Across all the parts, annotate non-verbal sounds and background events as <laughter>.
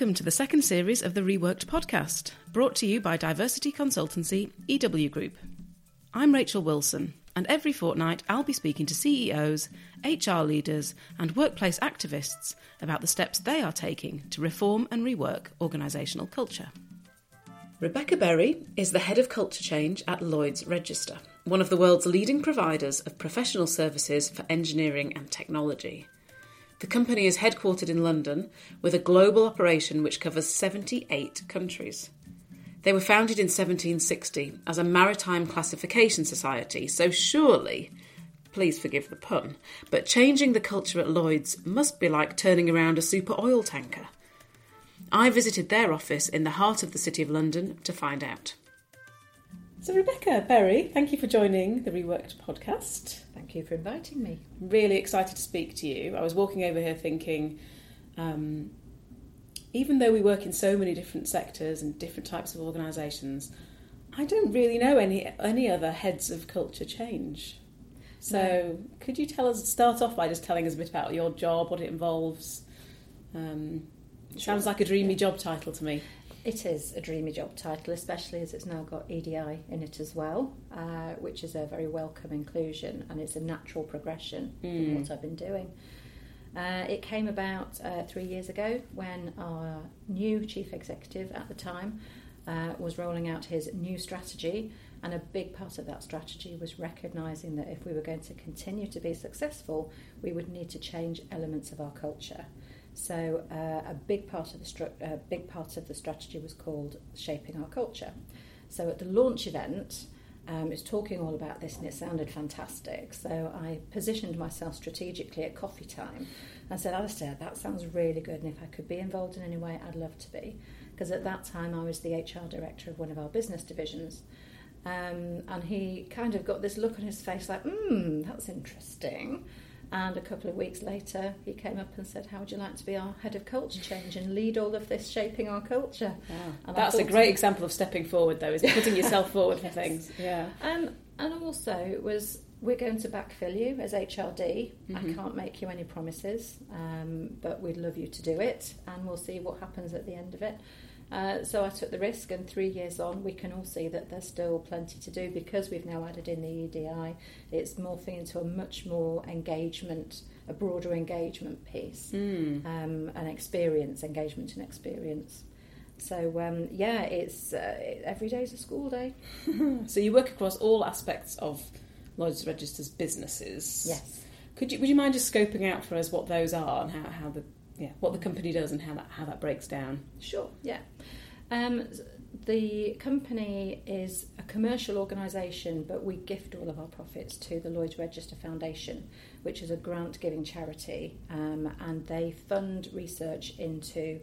Welcome to the second series of the Reworked podcast, brought to you by diversity consultancy EW Group. I'm Rachael Wilson, and every fortnight I'll be speaking to CEOs, HR leaders, and workplace activists about the steps they are taking to reform and rework organisational culture. Rebecca Berry is the head of culture change at Lloyd's Register, one of the world's leading providers of professional services for engineering and technology. The company is headquartered in London with a global operation which covers 78 countries. They were founded in 1760 as a maritime classification society, so surely, please forgive the pun, but changing the culture at Lloyd's must be like turning around a super oil tanker. I visited their office in the heart of the City of London to find out. So, Rebecca Berry, thank you for joining the Reworked podcast. Thank you for inviting me. Really excited to speak to you. I was walking over here thinking, um, even though we work in so many different sectors and different types of organisations, I don't really know any any other heads of culture change. So, no. could you tell us? Start off by just telling us a bit about your job, what it involves. Um, Sounds like a dreamy job title to me. It is a dreamy job title, especially as it's now got EDI in it as well, uh, which is a very welcome inclusion and it's a natural progression mm. from what I've been doing. Uh, it came about uh, three years ago when our new chief executive at the time uh, was rolling out his new strategy, and a big part of that strategy was recognising that if we were going to continue to be successful, we would need to change elements of our culture. So uh, a big part of the stru- uh, big part of the strategy was called shaping our culture. So at the launch event, um, it's talking all about this, and it sounded fantastic. So I positioned myself strategically at coffee time. and said, Alistair, that sounds really good, and if I could be involved in any way, I'd love to be. Because at that time, I was the HR director of one of our business divisions. Um, and he kind of got this look on his face like, hmm, that's interesting. And a couple of weeks later, he came up and said, How would you like to be our head of culture change and lead all of this shaping our culture? Wow. That's a great example of stepping forward, though, is putting <laughs> yourself forward yes. for things. Yeah. Um, and also, it was we're going to backfill you as HRD. Mm-hmm. I can't make you any promises, um, but we'd love you to do it, and we'll see what happens at the end of it. Uh, so I took the risk, and three years on, we can all see that there's still plenty to do because we've now added in the EDI. It's morphing into a much more engagement, a broader engagement piece, mm. um, an experience, engagement and experience. So um, yeah, it's uh, every day is a school day. <laughs> so you work across all aspects of Lloyd's Register's businesses. Yes. Could you would you mind just scoping out for us what those are and how, how the yeah, what the company does and how that how that breaks down. Sure. Yeah. Um, the company is a commercial organisation, but we gift all of our profits to the Lloyd's Register Foundation, which is a grant giving charity, um, and they fund research into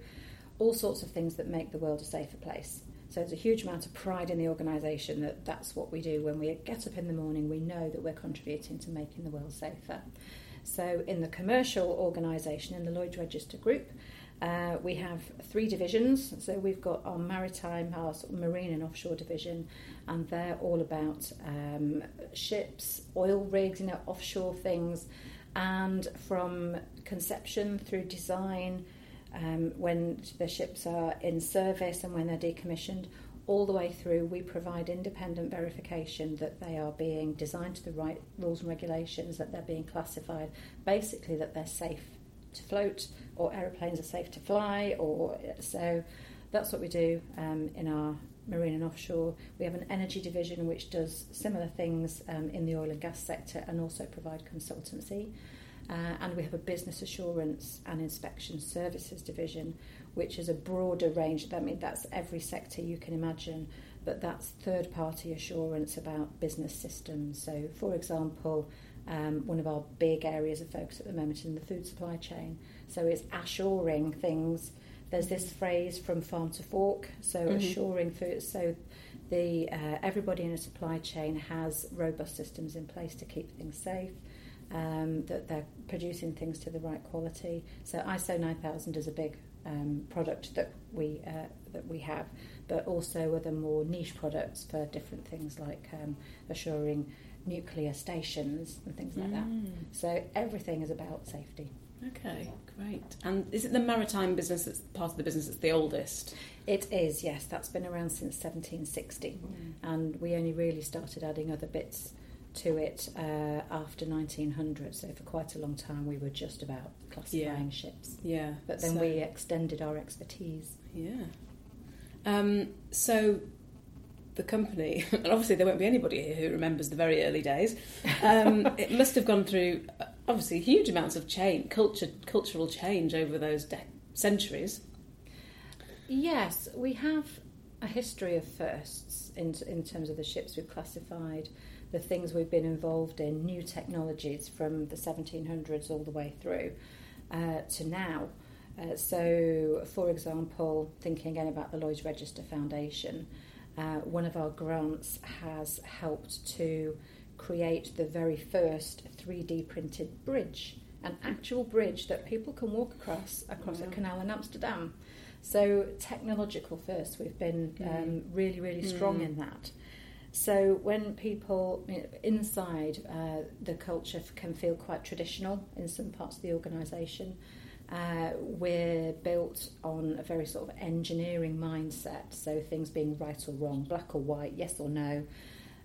all sorts of things that make the world a safer place. So there's a huge amount of pride in the organisation that that's what we do when we get up in the morning. We know that we're contributing to making the world safer. So, in the commercial organisation, in the Lloyd's Register Group, uh, we have three divisions. So, we've got our maritime, our sort of marine and offshore division, and they're all about um, ships, oil rigs, you know, offshore things, and from conception through design, um, when the ships are in service and when they're decommissioned, all the way through, we provide independent verification that they are being designed to the right rules and regulations, that they're being classified, basically that they're safe to float, or aeroplanes are safe to fly, or so that's what we do um, in our marine and offshore. We have an energy division which does similar things um, in the oil and gas sector and also provide consultancy. Uh, and we have a business assurance and inspection services division, which is a broader range. I mean, that's every sector you can imagine, but that's third party assurance about business systems. So, for example, um, one of our big areas of focus at the moment is in the food supply chain. So, it's assuring things. There's this phrase from farm to fork, so mm-hmm. assuring food. So, the uh, everybody in a supply chain has robust systems in place to keep things safe um, that they're producing things to the right quality. So ISO 9000 is a big um, product that we uh, that we have, but also other more niche products for different things like um, assuring nuclear stations and things like mm. that. So everything is about safety. Okay, great. And is it the maritime business that's part of the business that's the oldest? It is, yes. That's been around since 1760, and we only really started adding other bits to it uh, after 1900. So for quite a long time, we were just about classifying Yeah. ships. Yeah. But then so- we extended our expertise. Yeah. Um, so the company, <laughs> and obviously there won't be anybody here who remembers the very early days. Um, <laughs> it must have gone through uh, obviously huge amounts of change, culture, cultural change over those de- centuries. Yes, we have a history of firsts in, in terms of the ships we've classified, the things we've been involved in, new technologies from the 1700s all the way through uh, to now. Uh, so, for example, thinking again about the Lloyd's Register Foundation, uh, one of our grants has helped to create the very first 3D printed bridge, an actual bridge that people can walk across across a canal in Amsterdam. So technological first, we've been um, really, really strong Mm. in that. So when people inside uh, the culture can feel quite traditional in some parts of the organisation, uh, we're built on a very sort of engineering mindset. So things being right or wrong, black or white, yes or no.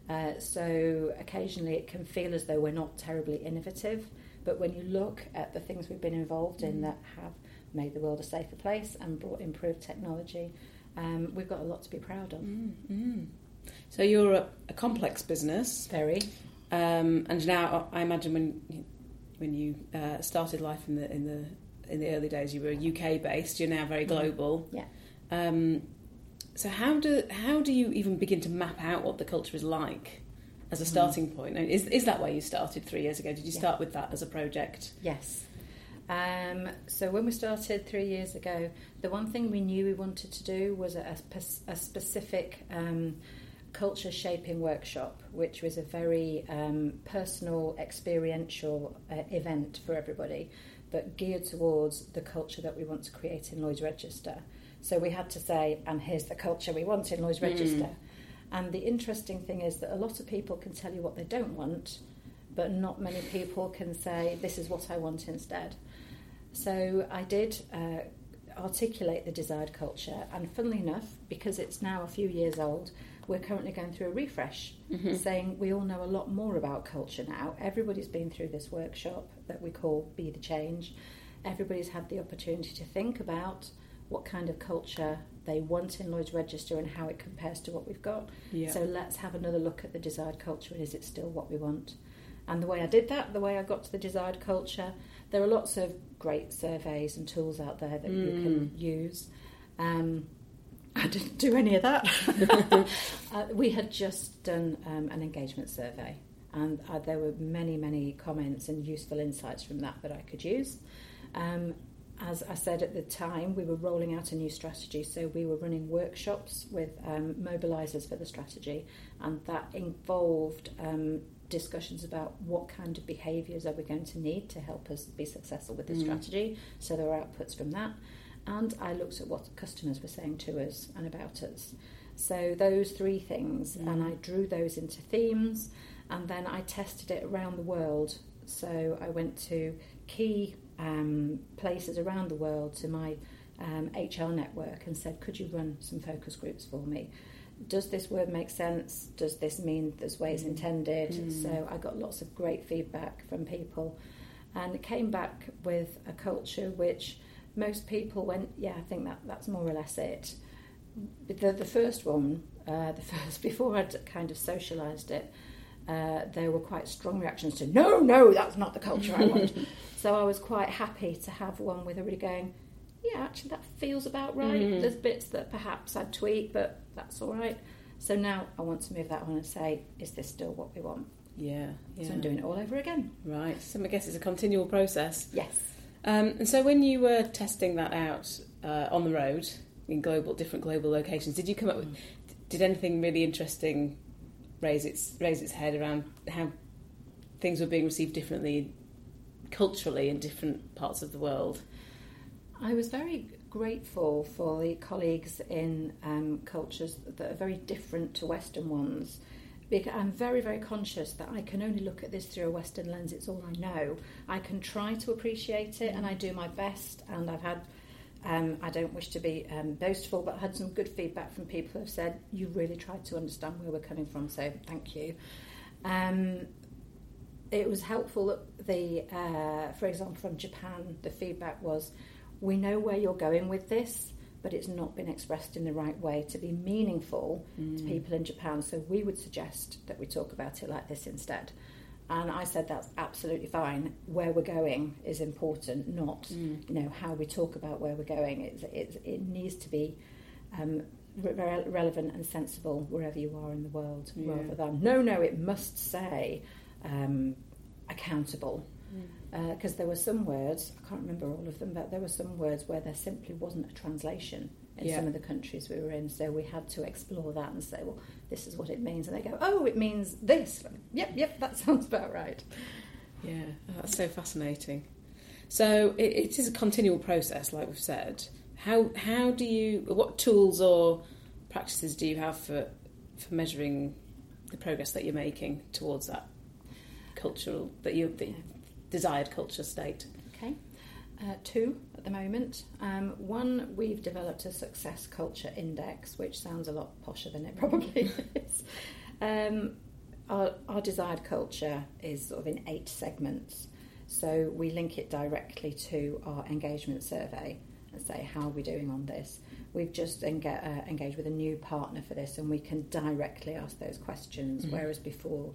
Uh, so occasionally it can feel as though we're not terribly innovative, but when you look at the things we've been involved in that have made the world a safer place and brought improved technology, um, we've got a lot to be proud of. Mm, mm. So you're a, a complex business, Very. um, and now I imagine when you- when you uh, started life in the in the in the early days, you were UK based. You're now very Mhm. global. Yeah. Um, so how do how do you even begin to map out what the culture is like as a Mhm. starting point? Is is that where you started three years ago? Did you Yeah. start with that as a project? Yes. Um, so when we started three years ago, the one thing we knew we wanted to do was a, a, a specific um, culture shaping workshop, which was a very um, personal, experiential uh, event for everybody, but geared towards the culture that we want to create in Lloyd's Register. So we had to say, and here's the culture we want in Lloyd's Mm. Register. And the interesting thing is that a lot of people can tell you what they don't want, but not many people can say, this is what I want instead. So I did uh, articulate the desired culture, and funnily enough, because it's now a few years old, we're currently going through a refresh, Mhm. saying we all know a lot more about culture now. Everybody's been through this workshop that we call Be the Change. Everybody's had the opportunity to think about what kind of culture they want in Lloyd's Register and how it compares to what we've got. Yeah. So let's have another look at the desired culture and is it still what we want? And the way I did that, the way I got to the desired culture, there are lots of great surveys and tools out there that you can Mm. use. Um, I didn't do any of that. <laughs> uh, we had just done um, an engagement survey, and uh, there were many, many comments and useful insights from that that I could use. Um, as I said at the time, we were rolling out a new strategy, so we were running workshops with um, mobilisers for the strategy, and that involved um, discussions about what kind of behaviours are we going to need to help us be successful with the Mm. strategy. So there were outputs from that, and I looked at what customers were saying to us and about us. So those three things, Mm. and I drew those into themes, and then I tested it around the world. So I went to key um, places around the world to my um, HR network and said, "Could you run some focus groups for me? Does this word make sense? Does this mean this way it's Mm. intended?" Mm. So I got lots of great feedback from people, and it came back with a culture which most people went, "Yeah, I think that that's more or less it." The the first one, uh, the <laughs> first before I'd kind of socialised it, uh, there were quite strong reactions to no, no, that's not the culture I want. <laughs> so I was quite happy to have one with everybody going, yeah, actually that feels about right. Mhm. There's bits that perhaps I'd tweak, but that's all right. So now I want to move that on and say, is this still what we want? Yeah. yeah. So I'm doing it all over again. Right. So I guess it's a continual process. Yes. Um, and so when you were testing that out uh, on the road in global, different global locations, did you come up with? Did anything really interesting raise its raise its head around how things were being received differently culturally in different parts of the world? I was very grateful for the colleagues in um, cultures that are very different to Western ones, because I'm very, very conscious that I can only look at this through a Western lens. It's all I know. I can try to appreciate it, and I do my best. And I've had, um, I don't wish to be um, boastful, but I've had some good feedback from people who have said you really tried to understand where we're coming from. So thank you. Um, it was helpful that the, uh, for example, from Japan, the feedback was, we know where you're going with this but it's not been expressed in the right way to be meaningful mm. to people in Japan. So we would suggest that we talk about it like this instead. And I said that's absolutely fine. Where we're going is important, not mm. you know how we talk about where we're going. It's, it's, it needs to be um, re- relevant and sensible wherever you are in the world, yeah. rather than no, no. It must say um, accountable because uh, there were some words, I can't remember all of them, but there were some words where there simply wasn't a translation in yeah. some of the countries we were in. So we had to explore that and say, well, this is what it means. And they go, oh, it means this. Yep, yep, that <laughs> sounds about right. Yeah, that's so fascinating. So it, it is a continual process, like we've said. How how do you? What tools or practices do you have for for measuring the progress that you're making towards that cultural that you that desired culture state? Okay. Uh, two at the moment. Um, one, we've developed a success culture index, which sounds a lot posher than it probably <laughs> is. Um, our, our, desired culture is sort of in eight segments. So we link it directly to our engagement survey and say, how are we doing on this? We've just enga- uh, engaged with a new partner for this and we can directly ask those questions, mm-hmm. whereas before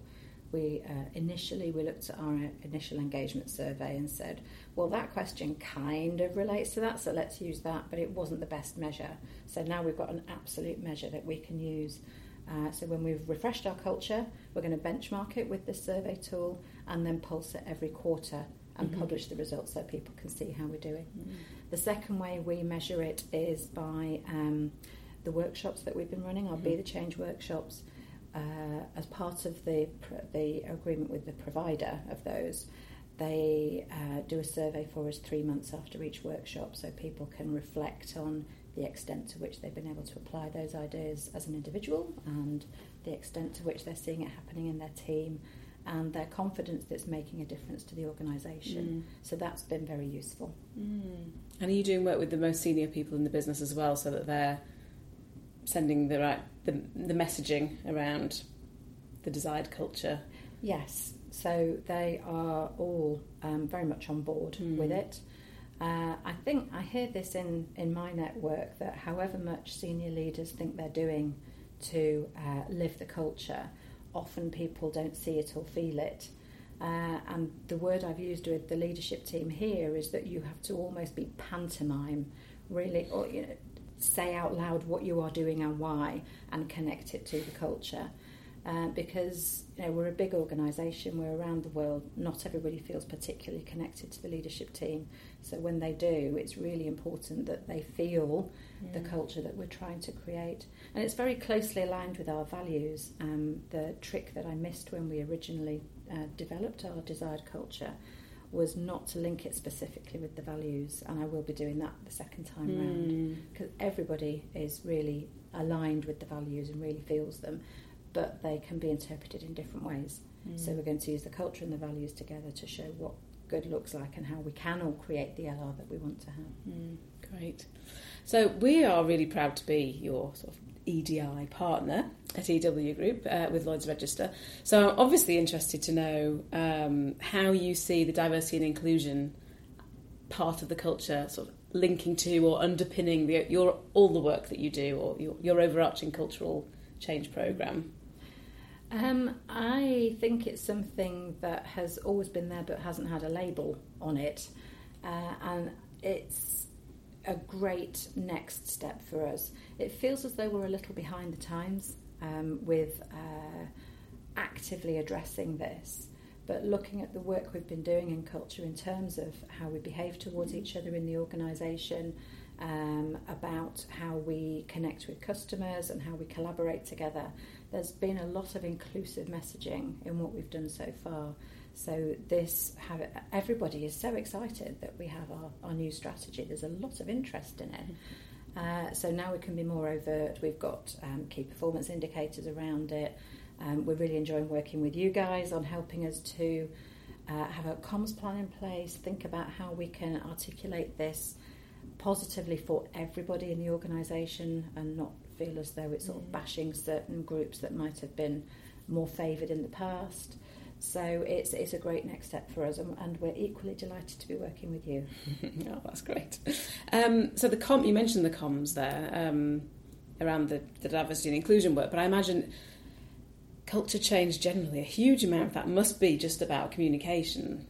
we uh, initially we looked at our initial engagement survey and said, well, that question kind of relates to that, so let's use that, but it wasn't the best measure. So now we've got an absolute measure that we can use. Uh, so when we've refreshed our culture, we're going to benchmark it with this survey tool and then pulse it every quarter and mm-hmm. publish the results so people can see how we're doing. Mm-hmm. The second way we measure it is by um, the workshops that we've been running, our mm-hmm. Be the Change workshops uh, as part of the the agreement with the provider of those, they uh, do a survey for us three months after each workshop, so people can reflect on the extent to which they've been able to apply those ideas as an individual and the extent to which they're seeing it happening in their team and their confidence that's making a difference to the organisation. Mm. So that's been very useful. Mm. And are you doing work with the most senior people in the business as well so that they're sending the right the, the messaging around the desired culture. Yes, so they are all um, very much on board mm. with it. Uh, I think I hear this in, in my network that however much senior leaders think they're doing to uh, live the culture, often people don't see it or feel it. Uh, and the word I've used with the leadership team here is that you have to almost be pantomime, really, or you know, say out loud what you are doing and why and connect it to the culture. Uh, because you know, we're a big organisation, we're around the world, not everybody feels particularly connected to the leadership team. So when they do, it's really important that they feel yeah. the culture that we're trying to create. And it's very closely aligned with our values. Um, the trick that I missed when we originally uh, developed our desired culture was not to link it specifically with the values, and I will be doing that the second time mm. round because everybody is really aligned with the values and really feels them, but they can be interpreted in different ways. Mm. So we're going to use the culture and the values together to show what good looks like and how we can all create the LR that we want to have. Mm, great. So we are really proud to be your sort of EDI partner at EW Group uh, with Lloyd's Register. So I'm obviously interested to know um, how you see the diversity and inclusion part of the culture sort of linking to or underpinning the, your all the work that you do or your, your overarching cultural change program. Um, I think it's something that has always been there but hasn't had a label on it, uh, and it's a great next step for us. It feels as though we're a little behind the times um, with uh, actively addressing this, but looking at the work we've been doing in culture in terms of how we behave towards each other in the organisation, um, about how we connect with customers and how we collaborate together. There's been a lot of inclusive messaging in what we've done so far. So this, have, everybody is so excited that we have our, our new strategy. There's a lot of interest in it. Uh, so now we can be more overt. We've got um, key performance indicators around it. Um, we're really enjoying working with you guys on helping us to uh, have a comms plan in place, think about how we can articulate this positively for everybody in the organisation and not feel as though it's sort of Mm. bashing certain groups that might have been more favoured in the past. So it's it's a great next step for us, and, and we're equally delighted to be working with you. <laughs> oh, that's great. Um, so the com, you mentioned the comms there um, around the, the diversity and inclusion work, but I imagine culture change generally, a huge amount of that must be just about communication.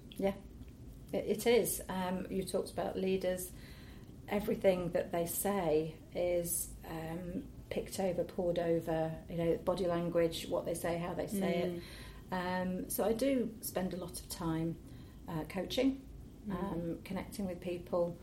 It, it is. Um, you talked about leaders. Everything that they say is um, picked over, pored over. You know, body language, what they say, how they say it. Um, so I do spend a lot of time uh, coaching, Mm. um, connecting with people,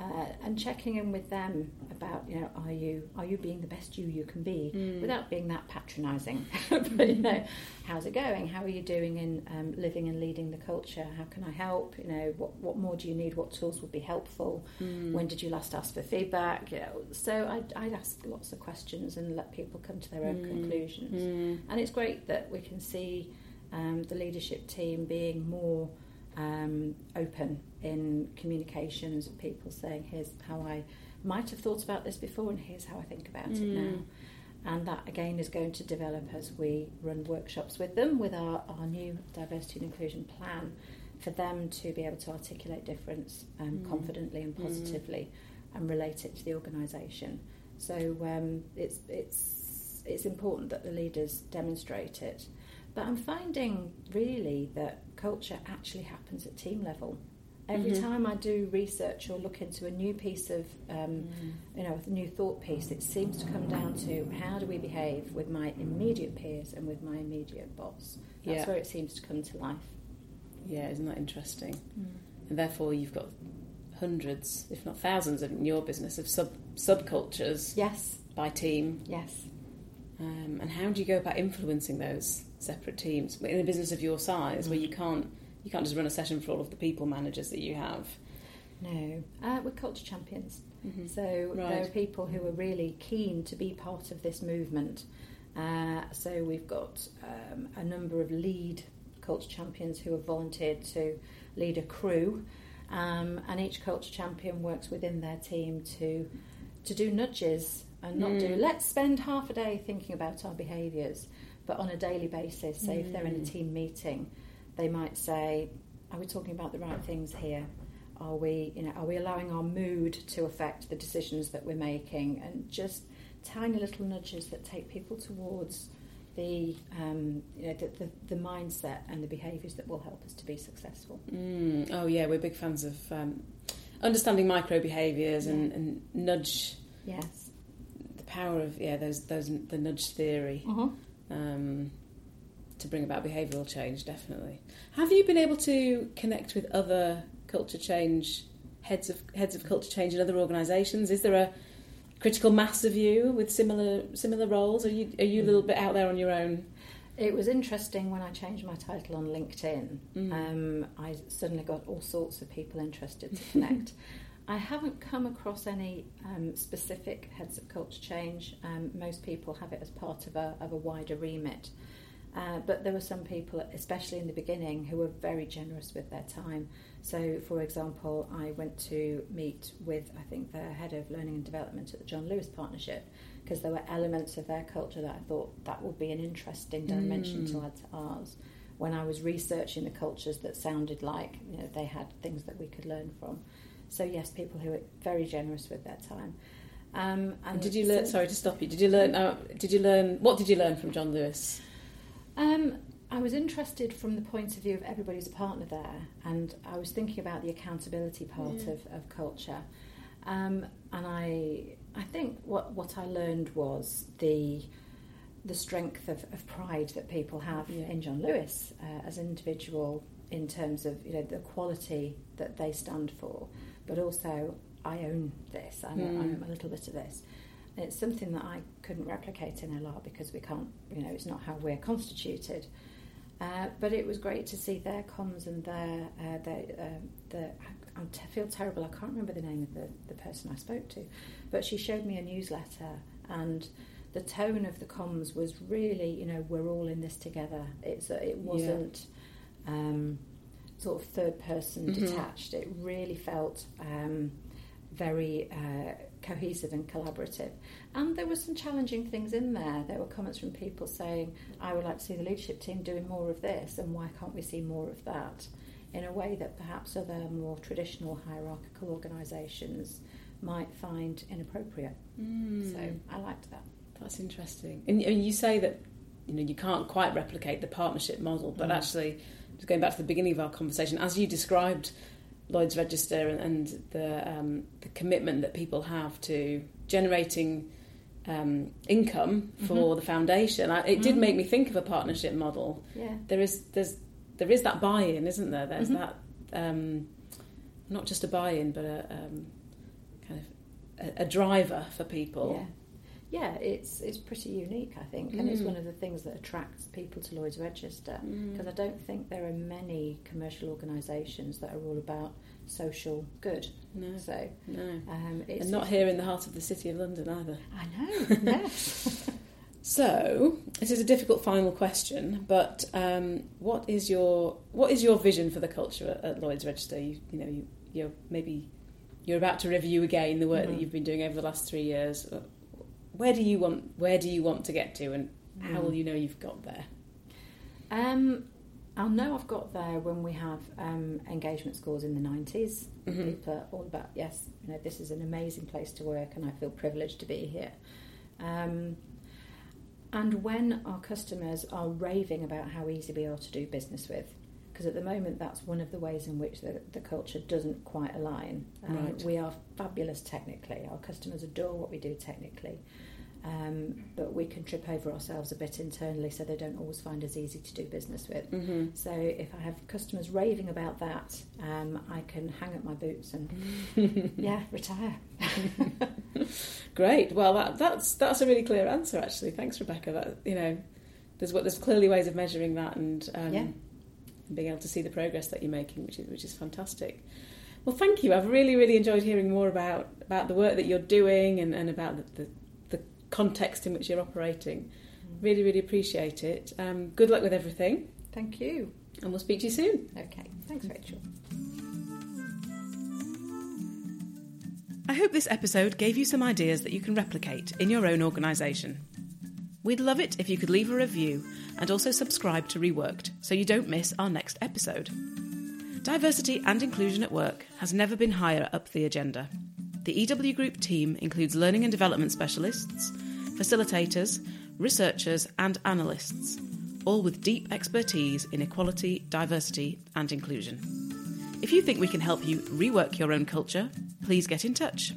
uh, and checking in with them about you know are you are you being the best you you can be Mm. without being that patronising. <laughs> but you know, how's it going? How are you doing in um, living and leading the culture? How can I help? You know, what what more do you need? What tools would be helpful? Mm. When did you last ask for feedback? You know, so I'd, I'd ask lots of questions and let people come to their own Mm. conclusions. Mm. And it's great that we can see um, the leadership team being more um, open in communications people saying, here's how I might have thought about this before and here's how I think about it Mm. now. And that again is going to develop as we run workshops with them with our, our new diversity and inclusion plan for them to be able to articulate difference um, Mm. confidently and Mm. positively and relate it to the organisation. So um, it's, it's, it's important that the leaders demonstrate it. But I'm finding really that culture actually happens at team level. Every Mhm. time I do research or look into a new piece of, um, Mm. you know, a new thought piece, it seems to come down to how do we behave with my immediate peers and with my immediate boss. That's Yeah. where it seems to come to life. Yeah, isn't that interesting? And therefore, you've got hundreds, if not thousands, in your business of sub subcultures Yes, by team. yes. Um, and how do you go about influencing those separate teams in a business of your size, where you can't you can't just run a session for all of the people managers that you have? No, uh, we're culture champions. Mm-hmm. So there are people who are really keen to be part of this movement. Uh, so we've got um, a number of lead culture champions who have volunteered to lead a crew, um, and each culture champion works within their team to to do nudges and not do Mm. let's spend half a day thinking about our behaviours, but on a daily basis. Say if they're in a Mm. team meeting, they might say, "Are we talking about the right things here?" Are we, you know, are we allowing our mood to affect the decisions that we're making? And just tiny little nudges that take people towards the, um, you know, the, the, the mindset and the behaviours that will help us to be successful. Mm. Oh yeah, we're big fans of um, understanding micro behaviours and, Yeah. and nudge Yes. the power of yeah those those the nudge theory. Uh-huh. Um, to bring about behavioural change, definitely. Have you been able to connect with other culture change heads of heads of culture change in other organisations? Is there a critical mass of you with similar similar roles? Are you are you a little bit out there on your own? It was interesting when I changed my title on LinkedIn. Mm. Um, I suddenly got all sorts of people interested to connect. <laughs> I haven't come across any um, specific heads of culture change. Um, most people have it as part of a, of a wider remit. Uh, but there were some people, especially in the beginning, who were very generous with their time. So, for example, I went to meet with, I think, the head of learning and development at the John Lewis Partnership because there were elements of their culture that I thought that would be an interesting dimension to Mm. add to ours. When I was researching the cultures that sounded like you know they had things that we could learn from. So yes, people who are very generous with their time. Um, And did you learn? Sorry to stop you. Did you learn? Uh, did you learn? What did you learn from John Lewis? Um, I was interested from the point of view of everybody's a partner there, and I was thinking about the accountability part Yeah. of, of culture. Um, and I, I think what, what I learned was the the strength of, of pride that people have Yeah. in John Lewis uh, as an individual in terms of you know the quality that they stand for, but also I own this. I, Mm. I own a little bit of this. And it's something that I couldn't replicate in LR because we can't, you know, it's not how we're constituted. Uh, but it was great to see their comms and their, uh, their, the, I, feel terrible, I can't remember the name of the, the person I spoke to, but she showed me a newsletter and the tone of the comms was really, you know, we're all in this together. It's it wasn't um, sort of third person Mhm. detached. It really felt um, very uh, cohesive and collaborative. And there were some challenging things in there. There were comments from people saying, "I would like to see the leadership team doing more of this, and why can't we see more of that?" In a way that perhaps other more traditional hierarchical organisations might find inappropriate. Mm. So I liked that. That's interesting. And, and you say that you know you can't quite replicate the partnership model, but Mm. actually, going back to the beginning of our conversation, as you described Lloyd's Register and, and the um, the commitment that people have to generating um, income for Mhm. the foundation, I, it did Mhm. make me think of a partnership model. Yeah. There is there's there is that buy-in, isn't there? There's Mhm. that um, not just a buy-in, but a um, kind of a, a driver for people. Yeah. Yeah, it's it's pretty unique, I think, and it's Mm. one of the things that attracts people to Lloyd's Register Mm. because I don't think there are many commercial organisations that are all about social good. No, So no. um, it's And not here in the heart of the city of London either. I know. <laughs> Yes. So, it is a difficult final question, but um, what is your what is your vision for the culture at, at Lloyd's Register? You, you know, you, you're maybe you're about to review again the work Mhm. that you've been doing over the last three years. Where do you want Where do you want to get to, and how Mm. will you know you've got there? um, I'll know I've got there when we have um, engagement scores in the 90s. Mhm. People are all about, yes, you know, this is an amazing place to work and I feel privileged to be here. Um, and when our customers are raving about how easy we are to do business with, because at the moment that's one of the ways in which the, the culture doesn't quite align. Um, Right. We are fabulous technically, our customers adore what we do technically. Um, but we can trip over ourselves a bit internally, so they don't always find us easy to do business with. Mm-hmm. So if I have customers raving about that, um, I can hang up my boots and <laughs> yeah, retire. <laughs> Great. Well, that, that's that's a really clear answer, actually. Thanks, Rebecca. That you know, there's what there's clearly ways of measuring that and um, Yeah. And being able to see the progress that you're making, which is which is fantastic. Well, thank you. I've really really enjoyed hearing more about about the work that you're doing and, and about the, the the context in which you're operating. Really really appreciate it. Um, good luck with everything, Thank you. and we'll speak to you soon. Okay, thanks, Rachael. I hope this episode gave you some ideas that you can replicate in your own organisation. We'd love it if you could leave a review and also subscribe to Reworked so you don't miss our next episode. Diversity and inclusion at work has never been higher up the agenda. The EW Group team includes learning and development specialists, facilitators, researchers, and analysts, all with deep expertise in equality, diversity, and inclusion. If you think we can help you rework your own culture, please get in touch.